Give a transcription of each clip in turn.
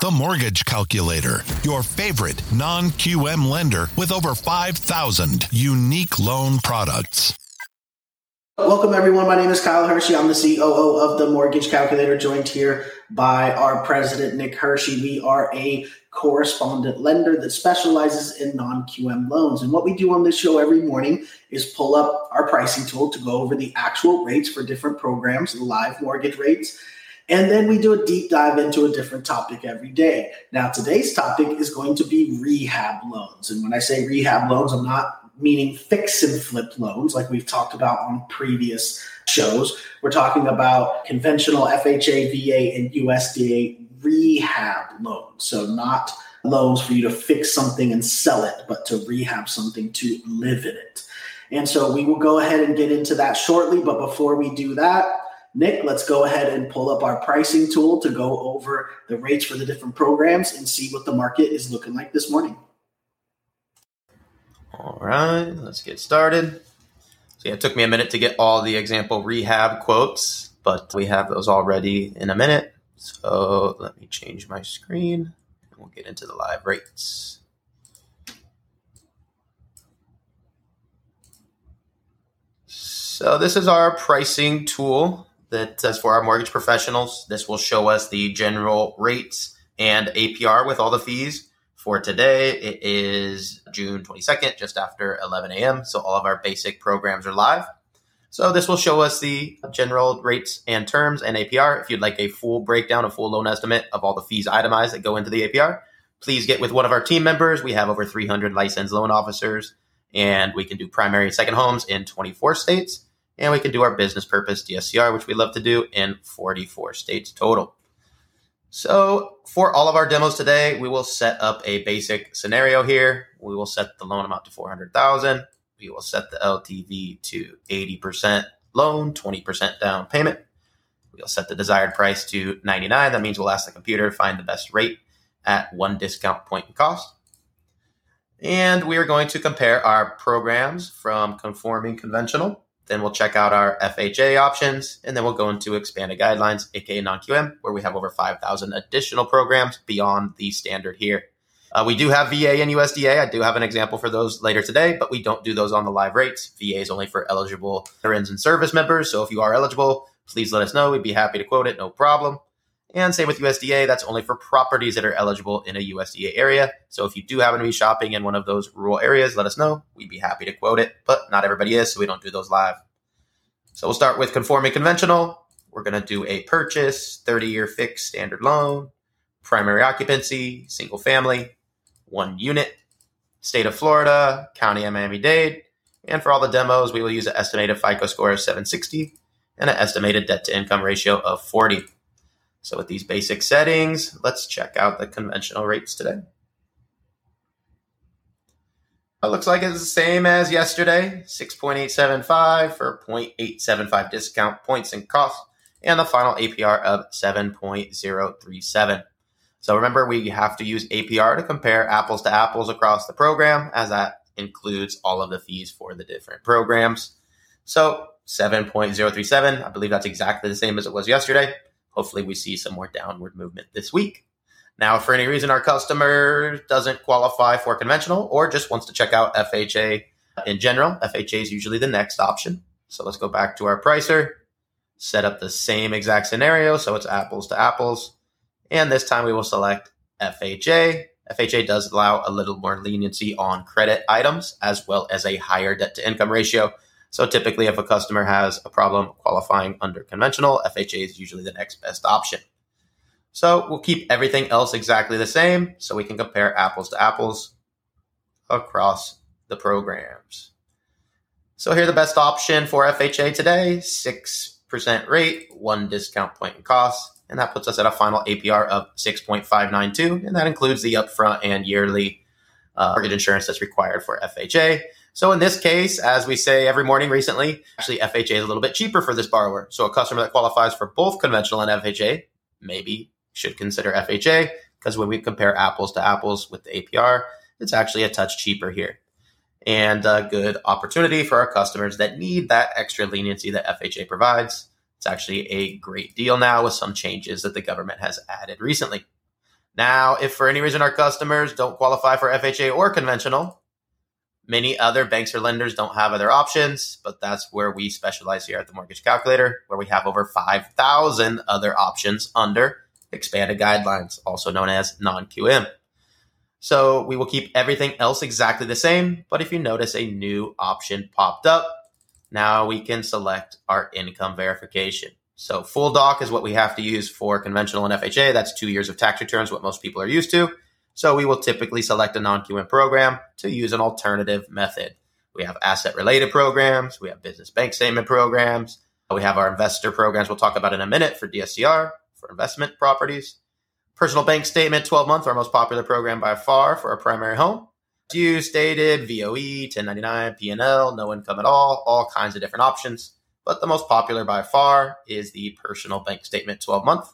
The Mortgage Calculator, your favorite non QM lender with over 5,000 unique loan products. Welcome, everyone. My name is Kyle Hiersche. I'm the COO of the Mortgage Calculator, joined here by our president, Nick Hiersche. We are a correspondent lender that specializes in non QM loans. And what we do on this show every morning is pull up our pricing tool to go over the actual rates for different programs, live mortgage rates. And then we do a deep dive into a different topic every day. Now, today's topic is going to be rehab loans. And when I say rehab loans, I'm not meaning fix and flip loans like we've talked about on previous shows. We're talking about conventional FHA, VA, and USDA rehab loans. So, not loans for you to fix something and sell it, but to rehab something to live in it. And so, we will go ahead and get into that shortly. But before we do that, Nick, let's go ahead and pull up our pricing tool to go over the rates for the different programs and see what the market is looking like this morning. All right, let's get started. So, yeah, it took me a minute to get all the example rehab quotes, but we have those all ready in a minute. So, let me change my screen and we'll get into the live rates. So, this is our pricing tool that says for our mortgage professionals. This will show us the general rates and APR with all the fees for today. It is June 22nd, just after 11 a.m. So all of our basic programs are live. So this will show us the general rates and terms and APR. If you'd like a full breakdown, a full loan estimate of all the fees itemized that go into the APR, please get with one of our team members. We have over 300 licensed loan officers, and we can do primary and second homes in 24 states. And we can do our business purpose DSCR, which we love to do in 44 states total. So for all of our demos today, we will set up a basic scenario here. We will set the loan amount to 400,000. We will set the LTV to 80% loan, 20% down payment. We'll set the desired price to 99. That means we'll ask the computer to find the best rate at one discount point in cost. And we are going to compare our programs from conforming conventional then we'll check out our FHA options, and then we'll go into expanded guidelines, aka non-QM, where we have over 5,000 additional programs beyond the standard here. Uh, we do have VA and USDA. I do have an example for those later today, but we don't do those on the live rates. VA is only for eligible veterans and service members. So if you are eligible, please let us know. We'd be happy to quote it, no problem. And same with USDA, that's only for properties that are eligible in a USDA area. So if you do happen to be shopping in one of those rural areas, let us know. We'd be happy to quote it, but not everybody is, so we don't do those live. So we'll start with conforming conventional. We're going to do a purchase, 30 year fixed standard loan, primary occupancy, single family, one unit, state of Florida, county of Miami Dade. And for all the demos, we will use an estimated FICO score of 760 and an estimated debt to income ratio of 40. So with these basic settings, let's check out the conventional rates today. It looks like it's the same as yesterday, 6.875 for 0.875 discount points and cost, and the final APR of 7.037. So remember, we have to use APR to compare apples to apples across the program, as that includes all of the fees for the different programs. So 7.037, I believe that's exactly the same as it was yesterday. Hopefully, we see some more downward movement this week. Now, if for any reason our customer doesn't qualify for conventional or just wants to check out FHA in general, FHA is usually the next option. So let's go back to our pricer, set up the same exact scenario so it's apples to apples. And this time we will select FHA. FHA does allow a little more leniency on credit items as well as a higher debt to income ratio. So typically, if a customer has a problem qualifying under conventional, FHA is usually the next best option. So we'll keep everything else exactly the same so we can compare apples to apples across the programs. So here the best option for FHA today, 6% rate, one discount point in cost, and that puts us at a final APR of 6.592, and that includes the upfront and yearly uh, mortgage insurance that's required for FHA. So in this case, as we say every morning recently, actually FHA is a little bit cheaper for this borrower. So a customer that qualifies for both conventional and FHA maybe should consider FHA because when we compare apples to apples with the APR, it's actually a touch cheaper here. And a good opportunity for our customers that need that extra leniency that FHA provides. It's actually a great deal now with some changes that the government has added recently. Now, if for any reason our customers don't qualify for FHA or conventional, many other banks or lenders don't have other options, but that's where we specialize here at the Mortgage Calculator, where we have over 5,000 other options under expanded guidelines, also known as non QM. So we will keep everything else exactly the same, but if you notice a new option popped up, now we can select our income verification. So full doc is what we have to use for conventional and FHA. That's two years of tax returns, what most people are used to. So we will typically select a non-QM program to use an alternative method. We have asset related programs. We have business bank statement programs. We have our investor programs we'll talk about in a minute for DSCR, for investment properties. Personal bank statement, 12 month, our most popular program by far for a primary home. Due stated, VOE, 1099, PNL, no income at all, all kinds of different options. But the most popular by far is the personal bank statement 12 month.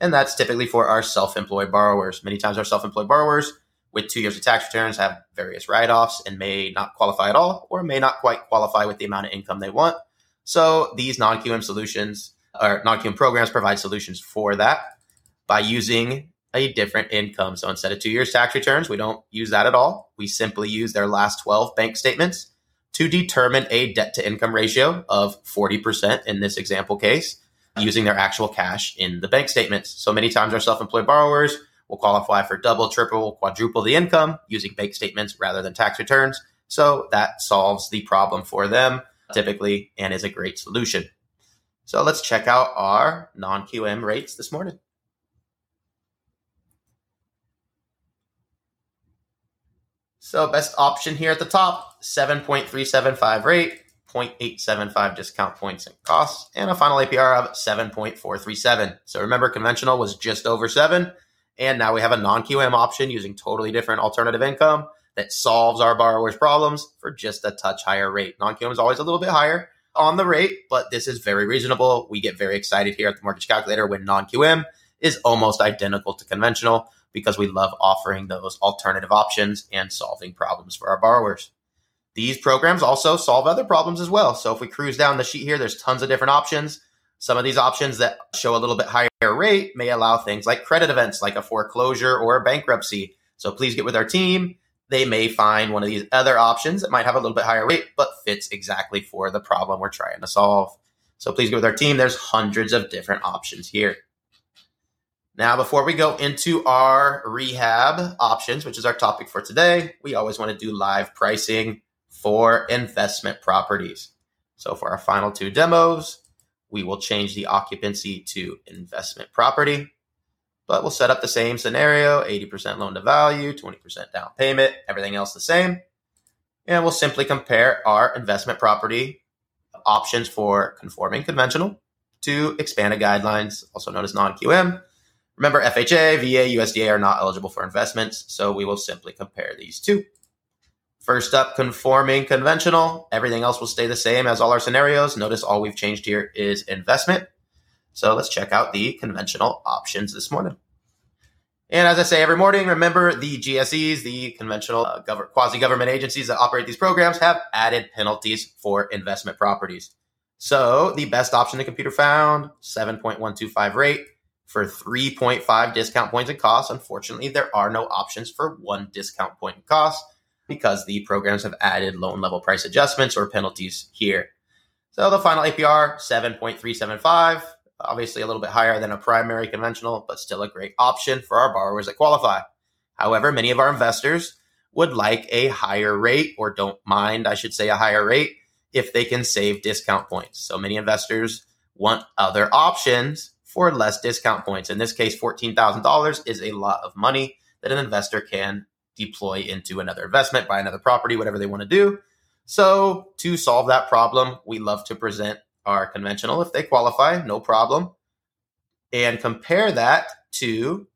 And that's typically for our self employed borrowers. Many times, our self employed borrowers with two years of tax returns have various write offs and may not qualify at all or may not quite qualify with the amount of income they want. So these non QM solutions or non QM programs provide solutions for that by using a different income. So instead of two years tax returns, we don't use that at all. We simply use their last 12 bank statements to determine a debt to income ratio of 40% in this example case, using their actual cash in the bank statements. So many times our self employed borrowers will qualify for double, triple, quadruple the income using bank statements rather than tax returns. So that solves the problem for them typically and is a great solution. So let's check out our non QM rates this morning. So best option here at the top, 7.375 rate, 0.875 discount points and costs, and a final APR of 7.437. So remember, conventional was just over seven, and now we have a non-QM option using totally different alternative income that solves our borrowers' problems for just a touch higher rate. Non-QM is always a little bit higher on the rate, but this is very reasonable. We get very excited here at the Mortgage Calculator when non-QM is almost identical to conventional because we love offering those alternative options and solving problems for our borrowers. These programs also solve other problems as well. So if we cruise down the sheet here, there's tons of different options. Some of these options that show a little bit higher rate may allow things like credit events, like a foreclosure or a bankruptcy. So please get with our team. They may find one of these other options that might have a little bit higher rate, but fits exactly for the problem we're trying to solve. So please get with our team. There's hundreds of different options here. Now, before we go into our rehab options, which is our topic for today, we always want to do live pricing for investment properties. So, for our final two demos, we will change the occupancy to investment property, but we'll set up the same scenario 80% loan to value, 20% down payment, everything else the same. And we'll simply compare our investment property options for conforming conventional to expanded guidelines, also known as non QM Remember, FHA, VA, USDA are not eligible for investments, so we will simply compare these two. First up, conforming conventional. Everything else will stay the same as all our scenarios. Notice all we've changed here is investment. So let's check out the conventional options this morning. And as I say every morning, remember the GSEs, the conventional uh, gov- quasi government agencies that operate these programs, have added penalties for investment properties. So the best option the computer found 7.125 rate for 3.5 discount points and costs. Unfortunately, there are no options for one discount point and cost because the programs have added loan level price adjustments or penalties here. So the final APR, 7.375, obviously a little bit higher than a primary conventional, but still a great option for our borrowers that qualify. However, many of our investors would like a higher rate or don't mind, I should say, a higher rate if they can save discount points. So many investors want other options for less discount points. In this case, $14,000 is a lot of money that an investor can deploy into another investment, buy another property, whatever they want to do. So, to solve that problem, we love to present our conventional if they qualify, no problem, and compare that to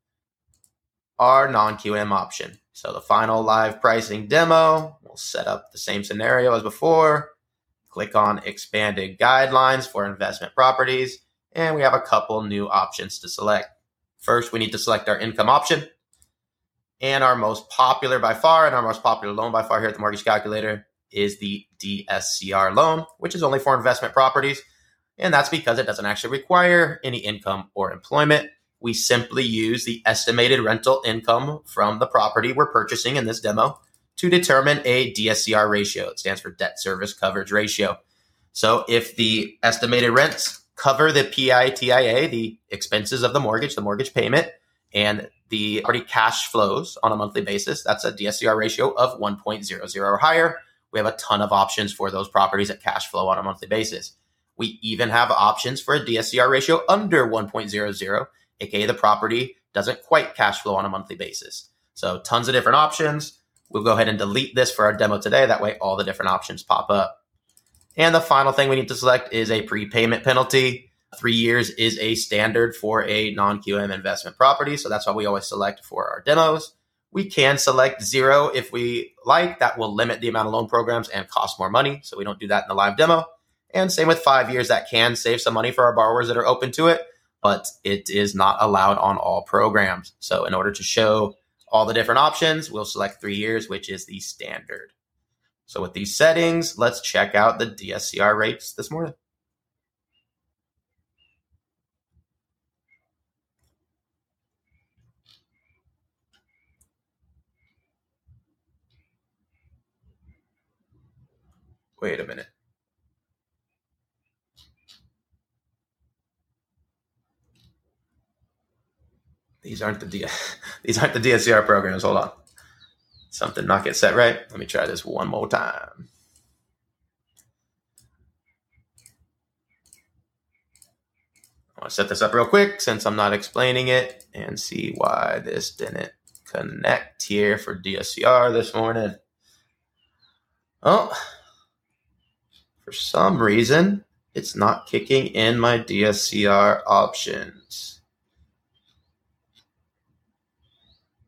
our non QM option. So, the final live pricing demo, we'll set up the same scenario as before. Click on expanded guidelines for investment properties and we have a couple new options to select. First, we need to select our income option. And our most popular by far, and our most popular loan by far here at the Mortgage Calculator is the DSCR loan, which is only for investment properties. And that's because it doesn't actually require any income or employment. we simply use the estimated rental income from the property we're purchasing in this demo to determine a DSCR ratio. It stands for debt service coverage ratio. So if the estimated rents cover the PITIA, the expenses of the mortgage, the mortgage payment, and the property cash flows on a monthly basis, that's a DSCR ratio of 1.00 or higher. We have a ton of options for those properties that cash flow on a monthly basis. We even have options for a DSCR ratio under 1.00, aka the property doesn't quite cash flow on a monthly basis. So tons of different options. We'll go ahead and delete this for our demo today. That way all the different options pop up. And the final thing we need to select is a prepayment penalty. Three years is a standard for a non QM investment property. So that's why we always select for our demos. We can select zero if we like. That will limit the amount of loan programs and cost more money. So we don't do that in the live demo. And same with five years, that can save some money for our borrowers that are open to it, but it is not allowed on all programs. So in order to show all the different options, we'll select three years, which is the standard. So with these settings, let's check out the DSCR rates this morning. Wait a minute. These aren't the D- these aren't the DSCR programs. Hold on something not get set right. Let me try this one more time. I want to set this up real quick since I'm not explaining it and see why this didn't connect here for DSCR this morning. Oh, for some reason, it's not kicking in my DSCR options.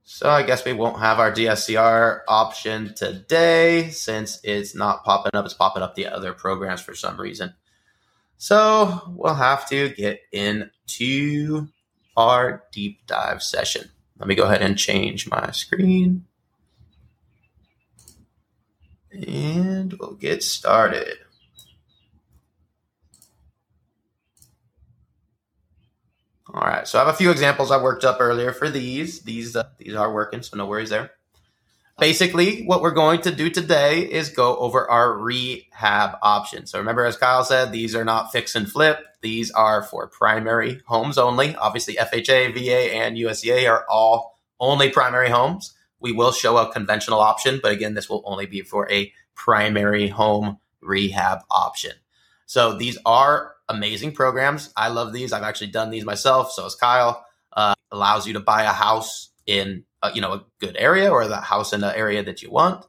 So I guess we won't have our DSCR option today since it's not popping up. It's popping up the other programs for some reason. So we'll have to get into our deep dive session. Let me go ahead and change my screen. And we'll get started. All right, so I have a few examples I worked up earlier for these. These uh, these are working, so no worries there. Basically, what we're going to do today is go over our rehab options. So remember, as Kyle said, these are not fix and flip. These are for primary homes only. Obviously, FHA, VA, and USDA are all only primary homes. We will show a conventional option, but again, this will only be for a primary home rehab option. So these are amazing programs. I love these. I've actually done these myself. So as Kyle. Uh, allows you to buy a house in a, you know a good area or the house in the area that you want,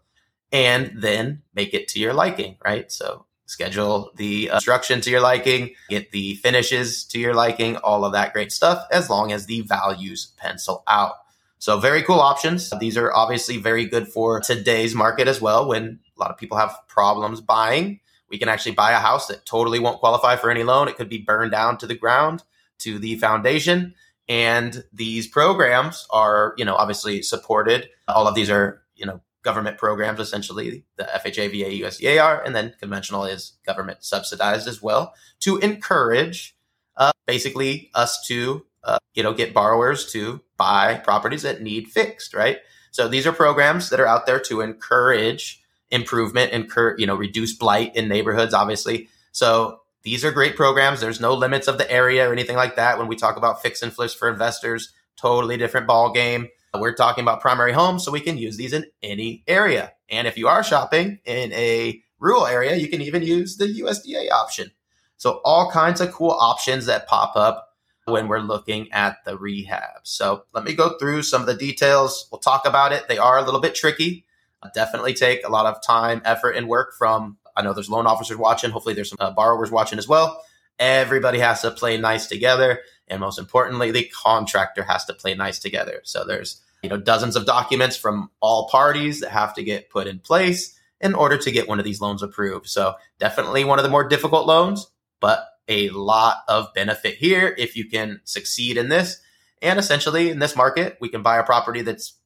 and then make it to your liking. Right. So schedule the construction to your liking, get the finishes to your liking, all of that great stuff, as long as the values pencil out. So very cool options. These are obviously very good for today's market as well when a lot of people have problems buying we can actually buy a house that totally won't qualify for any loan. It could be burned down to the ground, to the foundation. And these programs are, you know, obviously supported. All of these are, you know, government programs essentially. The FHA, VA, USDA are, and then conventional is government subsidized as well to encourage uh, basically us to, uh, you know, get borrowers to buy properties that need fixed, right? So these are programs that are out there to encourage improvement and cur- you know reduce blight in neighborhoods obviously. So these are great programs. There's no limits of the area or anything like that. When we talk about fix and flips for investors totally different ball game we're talking about primary homes so we can use these in any area. And if you are shopping in a rural area you can even use the usda option. So all kinds of cool options that pop up when we're looking at the rehab. So let me go through some of the details. We'll talk about it. They are a little bit tricky definitely take a lot of time, effort, and work from. I know there's loan officers watching. Hopefully, there's some uh, borrowers watching as well. Everybody has to play nice together, and most importantly, the contractor has to play nice together. So there's you know dozens of documents from all parties that have to get put in place in order to get one of these loans approved. So definitely one of the more difficult loans, but a lot of benefit here if you can succeed in this. And essentially, in this market, we can buy a property that's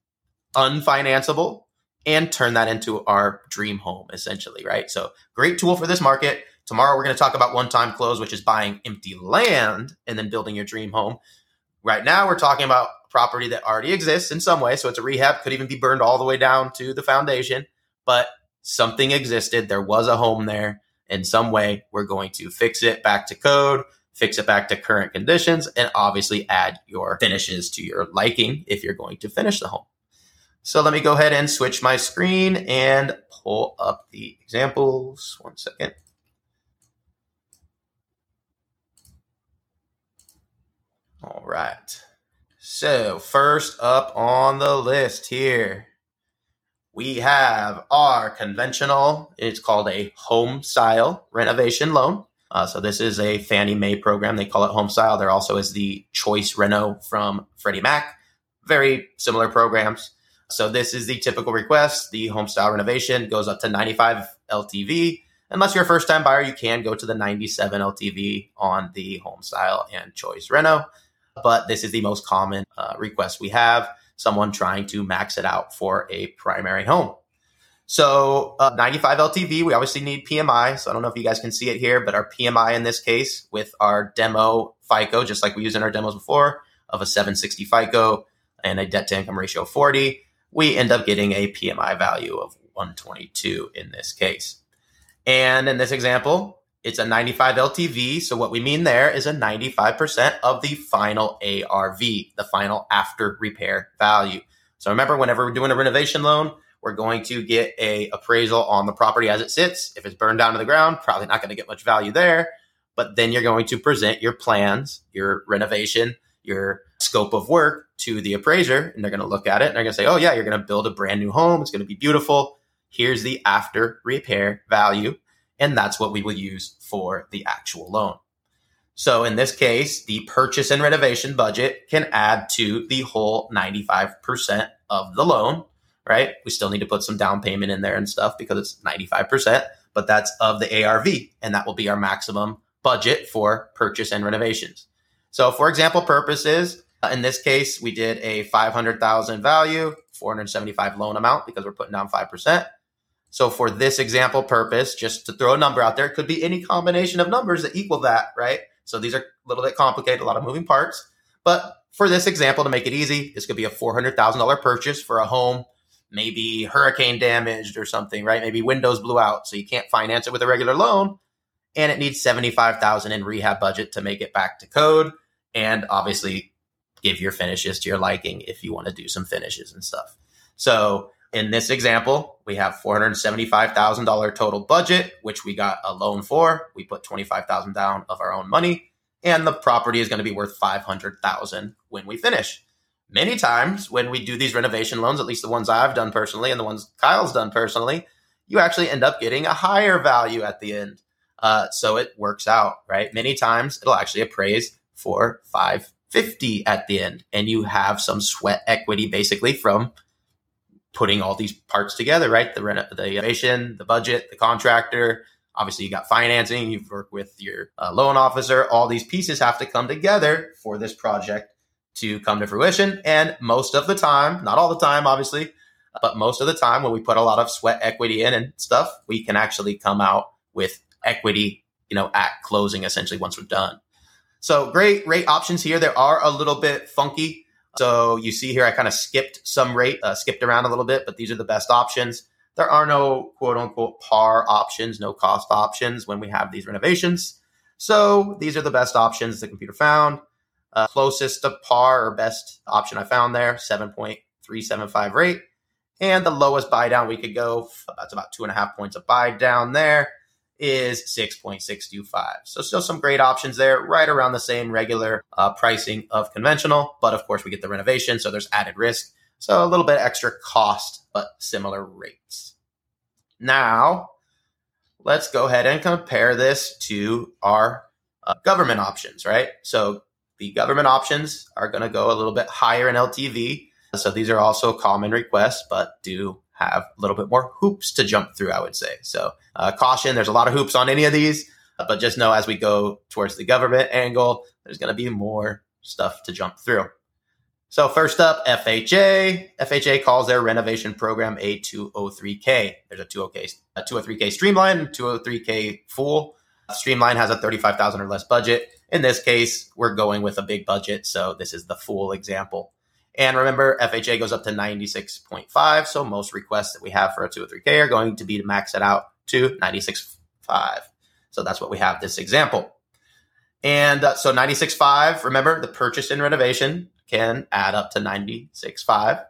unfinanceable and turn that into our dream home, essentially, right? So, great tool for this market. Tomorrow, we're going to talk about one time close, which is buying empty land and then building your dream home. Right now, we're talking about property that already exists in some way. So it's a rehab, could even be burned all the way down to the foundation, but something existed. There was a home there in some way. We're going to fix it back to code, fix it back to current conditions, and obviously add your finishes to your liking if you're going to finish the home. So let me go ahead and switch my screen and pull up the examples. One second. All right. So, first up on the list here, we have our conventional, it's called a home style renovation loan. Uh, so, this is a Fannie Mae program. They call it home style. There also is the Choice Reno from Freddie Mac. Very similar programs. So, this is the typical request. The home style renovation goes up to 95 LTV. Unless you're a first time buyer, you can go to the 97 LTV on the home style and choice reno but this is the most common uh, request we have someone trying to max it out for a primary home. So, uh, 95 LTV, we obviously need PMI. So, I don't know if you guys can see it here, but our PMI in this case with our demo FICO, just like we used in our demos before, of a 760 FICO and a debt to income ratio of 40, we end up getting a PMI value of 122 in this case. And in this example, it's a 95 LTV. So what we mean there is a 95% of the final ARV, the final after repair value. So remember, whenever we're doing a renovation loan, we're going to get a appraisal on the property as it sits. If it's burned down to the ground, probably not going to get much value there. But then you're going to present your plans, your renovation, your scope of work to the appraiser, and they're going to look at it and they're going to say, "Oh yeah, you're going to build a brand new home. It's going to be beautiful. Here's the after repair value." And that's what we will use for the actual loan. So in this case, the purchase and renovation budget can add to the whole 95% of the loan, right? We still need to put some down payment in there and stuff because it's 95%, but that's of the ARV and that will be our maximum budget for purchase and renovations. So for example purposes, Uh, in this case, we did a 500,000 value, 475 loan amount because we're putting down 5%. So for this example purpose, just to throw a number out there, it could be any combination of numbers that equal that, right? So these are a little bit complicated, a lot of moving parts. But for this example, to make it easy, this could be a $400,000 purchase for a home, maybe hurricane damaged or something, right? Maybe windows blew out, so you can't finance it with a regular loan. And it needs 75,000 in rehab budget to make it back to code. And obviously give your finishes to your liking if you want to do some finishes and stuff. So in this example, we have $475,000 total budget, which we got a loan for. We put 25,000 down of our own money, and the property is going to be worth 500,000 when we finish. Many times when we do these renovation loans, at least the ones I've done personally and the ones Kyle's done personally, you actually end up getting a higher value at the end. Uh, so it works out, right? Many times it'll actually appraise for 550 at the end, and you have some sweat equity basically from putting all these parts together, right? The reno- the innovation, the budget, the contractor. Obviously, you got financing. You've worked with your uh, loan officer. All these pieces have to come together for this project to come to fruition. And most of the time, not all the time, obviously, but most of the time, when we put a lot of sweat equity in and stuff, we can actually come out with equity, you know, at closing essentially once we're done. So great rate options here. There are a little bit funky so you see here, I kind of skipped some rate, uh, skipped around a little bit, but these are the best options. There are no quote unquote par options, no cost options when we have these renovations. So these are the best options the computer found. Uh, closest to par or best option I found there, 7.375 rate. And the lowest buy down we could go, that's about two and a half points of buy down there is 6.625. So still some great options there, right around the same regular uh, pricing of conventional, but of course we get the renovation, so there's added risk. So a little bit extra cost, but similar rates. Now, let's go ahead and compare this to our uh, government options, right? So the government options are going to go a little bit higher in LTV. So these are also common requests, but do have a little bit more hoops to jump through, I would say. So, uh, caution, there's a lot of hoops on any of these, uh, but just know as we go towards the government angle, there's going to be more stuff to jump through. So, first up, FHA. FHA calls their renovation program a 203K. There's a 203K, a 203K streamline, 203K full. Streamline has a 35,000 or less budget, In this case, we're going with a big budget, so this is the full example. And remember, FHA goes up to 96.5, so most requests that we have for a 203K are going to be to max it out to 96.5. So that's what we have this example. And uh, so 96.5, remember, the purchase and renovation can add up to 96.5.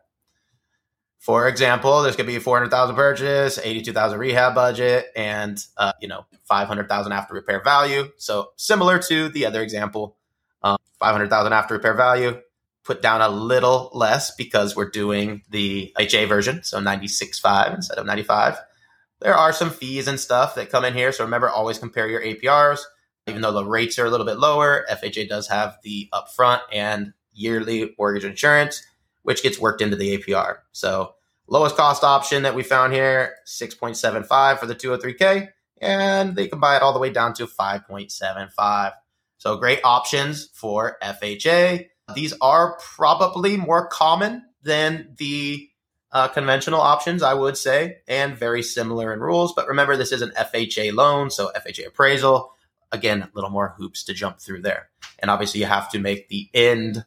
For example, there's going to be 400,000 purchase, 82,000 rehab budget, and uh, you know 500,000 after repair value. So similar to the other example, um, 500,000 after repair value. Put down a little less because we're doing the HA version, so 96.5 instead of 95. There are some fees and stuff that come in here, so remember always compare your APRs. Even though the rates are a little bit lower, FHA does have the upfront and yearly mortgage insurance which gets worked into the APR. So lowest cost option that we found here, 6.75 for the 203K, and they can buy it all the way down to 5.75. So great options for FHA. These are probably more common than the uh, conventional options, I would say, and very similar in rules. But remember, this is an FHA loan, so FHA appraisal. Again, a little more hoops to jump through there. And obviously, you have to make the end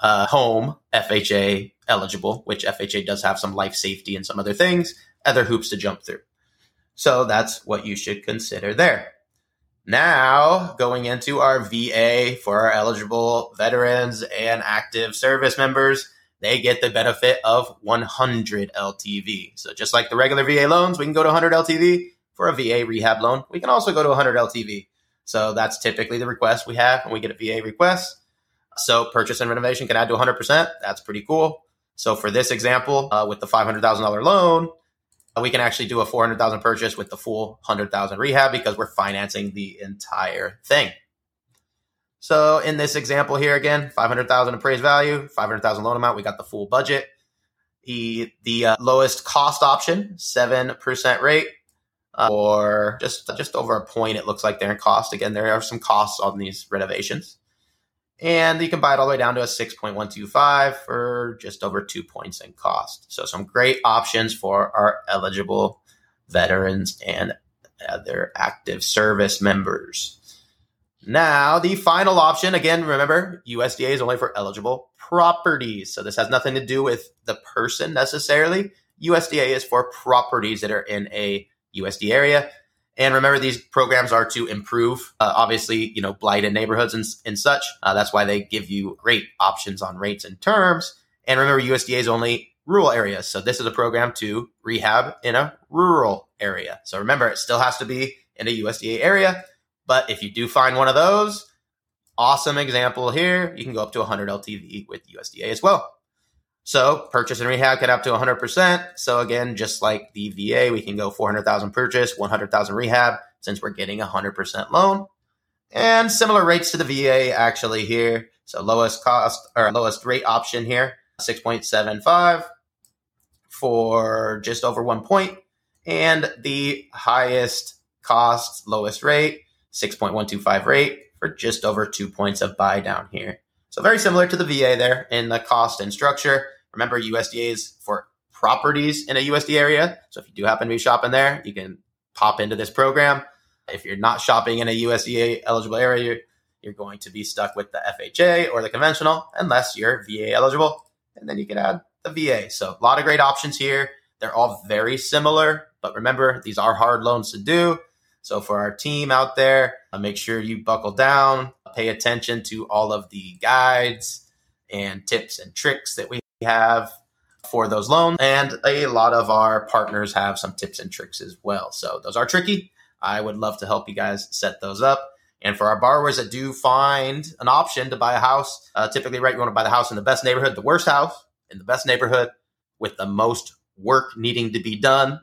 uh, home FHA eligible, which FHA does have some life safety and some other things, other hoops to jump through. So that's what you should consider there. Now, going into our VA for our eligible veterans and active service members, they get the benefit of 100 LTV. So just like the regular VA loans, we can go to 100 LTV for a VA rehab loan. We can also go to 100 LTV. So that's typically the request we have when we get a VA request. So purchase and renovation can add to 100%. That's pretty cool. So for this example, uh, with the $500,000 loan, we can actually do a 400,000 purchase with the full 100,000 rehab because we're financing the entire thing. So in this example here again, 500,000 appraised value, 500,000 loan amount, we got the full budget. The the uh, lowest cost option, 7% rate uh, or just just over a point it looks like there in cost. Again, there are some costs on these renovations. And you can buy it all the way down to a 6.125 for just over two points in cost. So, some great options for our eligible veterans and other active service members. Now, the final option again, remember, USDA is only for eligible properties. So, this has nothing to do with the person necessarily. USDA is for properties that are in a USD area. And remember, these programs are to improve, uh, obviously, you know, blighted neighborhoods and, and such. Uh, that's why they give you great options on rates and terms. And remember, USDA is only rural areas. So this is a program to rehab in a rural area. So remember, it still has to be in a USDA area. But if you do find one of those, awesome example here, you can go up to 100 LTV with USDA as well. So purchase and rehab get up to 100%. So again, just like the VA, we can go 400,000 purchase, 100,000 rehab since we're getting a 100% loan. And similar rates to the VA actually here. So lowest cost or lowest rate option here, 6.75 for just over one point. And the highest cost, lowest rate, 6.125 rate for just over two points of buy down here. So very similar to the VA there in the cost and structure. Remember, USDA is for properties in a USD area. So if you do happen to be shopping there, you can pop into this program. If you're not shopping in a USDA eligible area, you're going to be stuck with the FHA or the conventional unless you're VA eligible. And then you can add the VA. So a lot of great options here. They're all very similar, but remember, these are hard loans to do. So for our team out there, uh, make sure you buckle down, pay attention to all of the guides and tips and tricks that we have for those loans. And a lot of our partners have some tips and tricks as well. So those are tricky. I would love to help you guys set those up. And for our borrowers that do find an option to buy a house, uh, typically, right, you want to buy the house in the best neighborhood, the worst house in the best neighborhood with the most work needing to be done,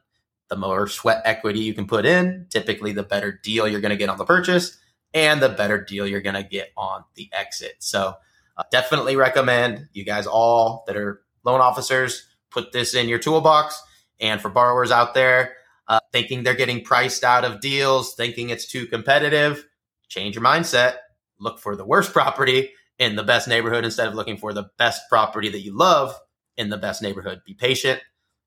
the more sweat equity you can put in, typically the better deal you're going to get on the purchase and the better deal you're going to get on the exit. So uh, definitely recommend you guys all that are loan officers put this in your toolbox. And for borrowers out there uh, thinking they're getting priced out of deals, thinking it's too competitive, change your mindset. Look for the worst property in the best neighborhood instead of looking for the best property that you love in the best neighborhood. Be patient,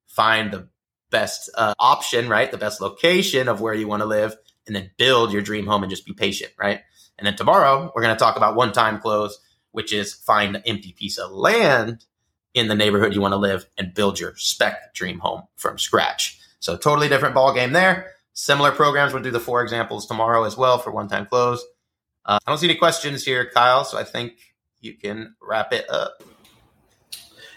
find the best uh, option, right? The best location of where you want to live, and then build your dream home and just be patient, right? And then tomorrow, we're going to talk about one time close, which is find an empty piece of land in the neighborhood you want to live and build your spec dream home from scratch. So totally different ball game there. Similar programs. We'll do the four examples tomorrow as well for one time close. Uh, I don't see any questions here, Kyle. So I think you can wrap it up.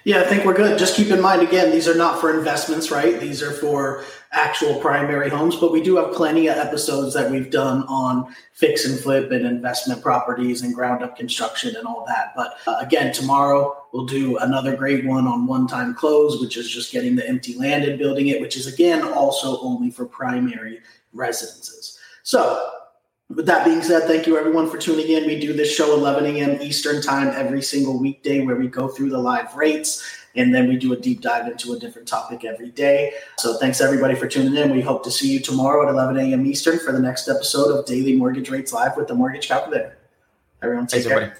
Yeah, I think we're good. Just keep in mind again, these are not for investments, right? These are for actual primary homes, but we do have plenty of episodes that we've done on fix and flip and investment properties and ground up construction and all that. But uh, again, tomorrow we'll do another great one on one time close, which is just getting the empty land and building it, which is again also only for primary residences. So with that being said, thank you everyone for tuning in. We do this show 11 a.m. Eastern time every single weekday where we go through the live rates and then we do a deep dive into a different topic every day. So thanks everybody for tuning in. We hope to see you tomorrow at 11 a.m. Eastern for the next episode of Daily Mortgage Rates Live with the Mortgage Calculator. Everyone take Thanks, care. everybody.